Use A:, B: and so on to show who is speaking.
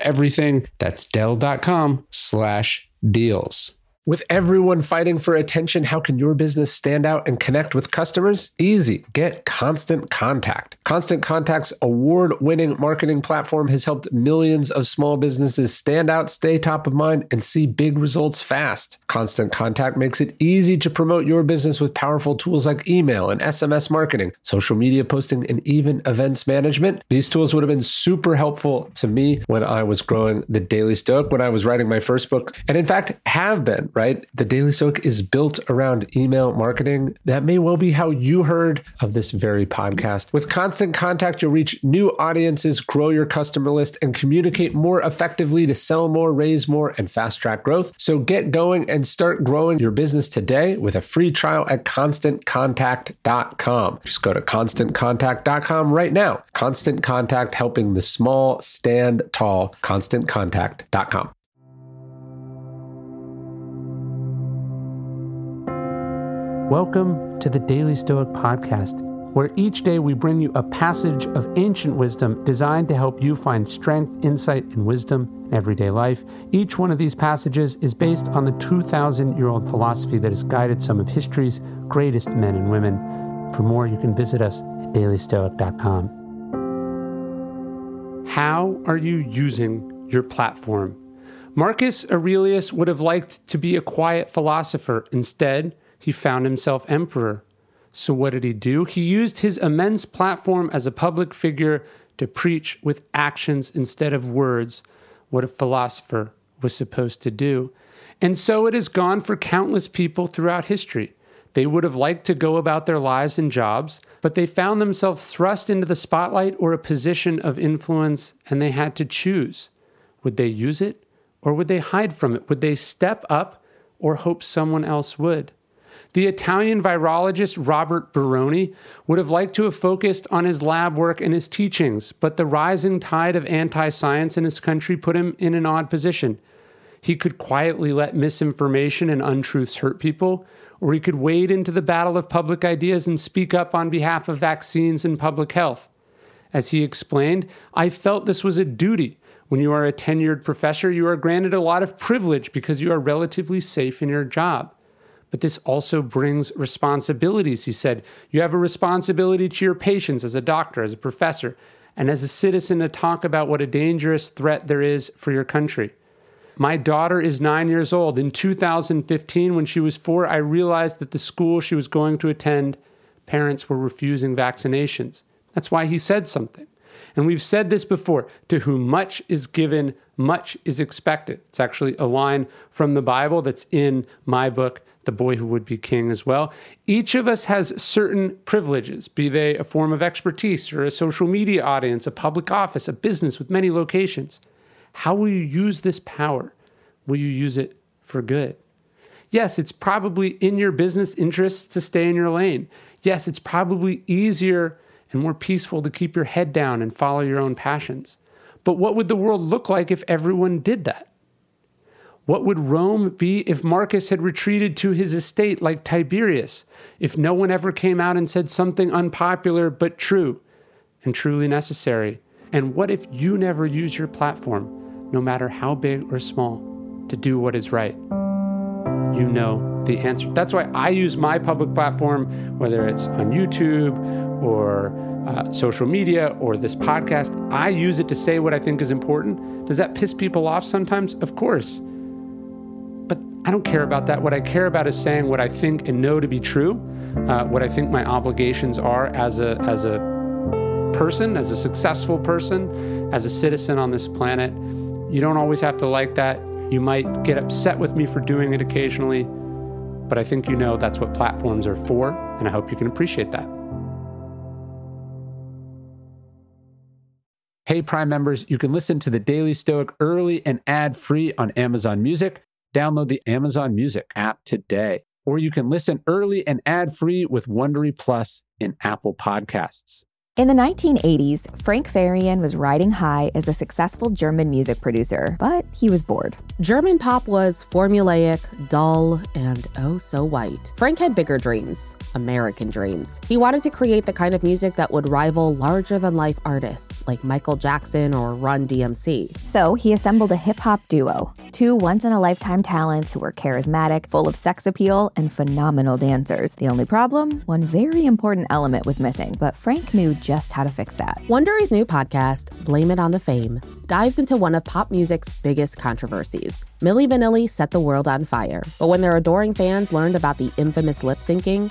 A: everything. That's Dell.com slash deals. With everyone fighting for attention, how can your business stand out and connect with customers? Easy. Get Constant Contact. Constant Contact's award winning marketing platform has helped millions of small businesses stand out, stay top of mind, and see big results fast. Constant Contact makes it easy to promote your business with powerful tools like email and SMS marketing, social media posting, and even events management. These tools would have been super helpful to me when I was growing the Daily Stoic, when I was writing my first book, and in fact, have been right? The Daily Stoic is built around email marketing. That may well be how you heard of this very podcast. With constant contact, you'll reach new audiences, grow your customer list, and communicate more effectively to sell more, raise more, and fast track growth. So get going and start growing your business today with a free trial at constantcontact.com. Just go to constantcontact.com right now. Constant Contact helping the small stand tall. ConstantContact.com. Welcome to the Daily Stoic Podcast, where each day we bring you a passage of ancient wisdom designed to help you find strength, insight, and wisdom in everyday life. Each one of these passages is based on the 2,000 year old philosophy that has guided some of history's greatest men and women. For more, you can visit us at dailystoic.com. How are you using your platform? Marcus Aurelius would have liked to be a quiet philosopher. Instead, he found himself emperor. So, what did he do? He used his immense platform as a public figure to preach with actions instead of words, what a philosopher was supposed to do. And so it has gone for countless people throughout history. They would have liked to go about their lives and jobs, but they found themselves thrust into the spotlight or a position of influence, and they had to choose. Would they use it or would they hide from it? Would they step up or hope someone else would? The Italian virologist Robert Burioni would have liked to have focused on his lab work and his teachings, but the rising tide of anti science in his country put him in an odd position. He could quietly let misinformation and untruths hurt people, or he could wade into the battle of public ideas and speak up on behalf of vaccines and public health. As he explained, I felt this was a duty. When you are a tenured professor, you are granted a lot of privilege because you are relatively safe in your job. But this also brings responsibilities, he said. You have a responsibility to your patients as a doctor, as a professor, and as a citizen to talk about what a dangerous threat there is for your country. My daughter is nine years old. In 2015, when she was four, I realized that the school she was going to attend, parents were refusing vaccinations. That's why he said something. And we've said this before to whom much is given, much is expected. It's actually a line from the Bible that's in my book, the boy who would be king as well. Each of us has certain privileges, be they a form of expertise or a social media audience, a public office, a business with many locations. How will you use this power? Will you use it for good? Yes, it's probably in your business interests to stay in your lane. Yes, it's probably easier and more peaceful to keep your head down and follow your own passions. But what would the world look like if everyone did that? What would Rome be if Marcus had retreated to his estate like Tiberius, if no one ever came out and said something unpopular but true and truly necessary? And what if you never use your platform, no matter how big or small, to do what is right? You know the answer. That's why I use my public platform, whether it's on YouTube or uh, social media or this podcast. I use it to say what I think is important. Does that piss people off sometimes? Of course. I don't care about that. What I care about is saying what I think and know to be true, uh, what I think my obligations are as a as a person, as a successful person, as a citizen on this planet. You don't always have to like that. You might get upset with me for doing it occasionally, but I think you know that's what platforms are for, and I hope you can appreciate that. Hey, Prime members, you can listen to the Daily Stoic early and ad free on Amazon Music. Download the Amazon Music app today. Or you can listen early and ad free with Wondery Plus in Apple Podcasts.
B: In the 1980s, Frank Farian was riding high as a successful German music producer, but he was bored.
C: German pop was formulaic, dull, and oh so white. Frank had bigger dreams, American dreams. He wanted to create the kind of music that would rival larger than life artists like Michael Jackson or Run DMC.
B: So he assembled a hip hop duo, two once in a lifetime talents who were charismatic, full of sex appeal, and phenomenal dancers. The only problem? One very important element was missing, but Frank knew just how to fix that.
C: Wondery's new podcast, Blame It on the Fame, dives into one of pop music's biggest controversies. Milli Vanilli set the world on fire, but when their adoring fans learned about the infamous lip syncing,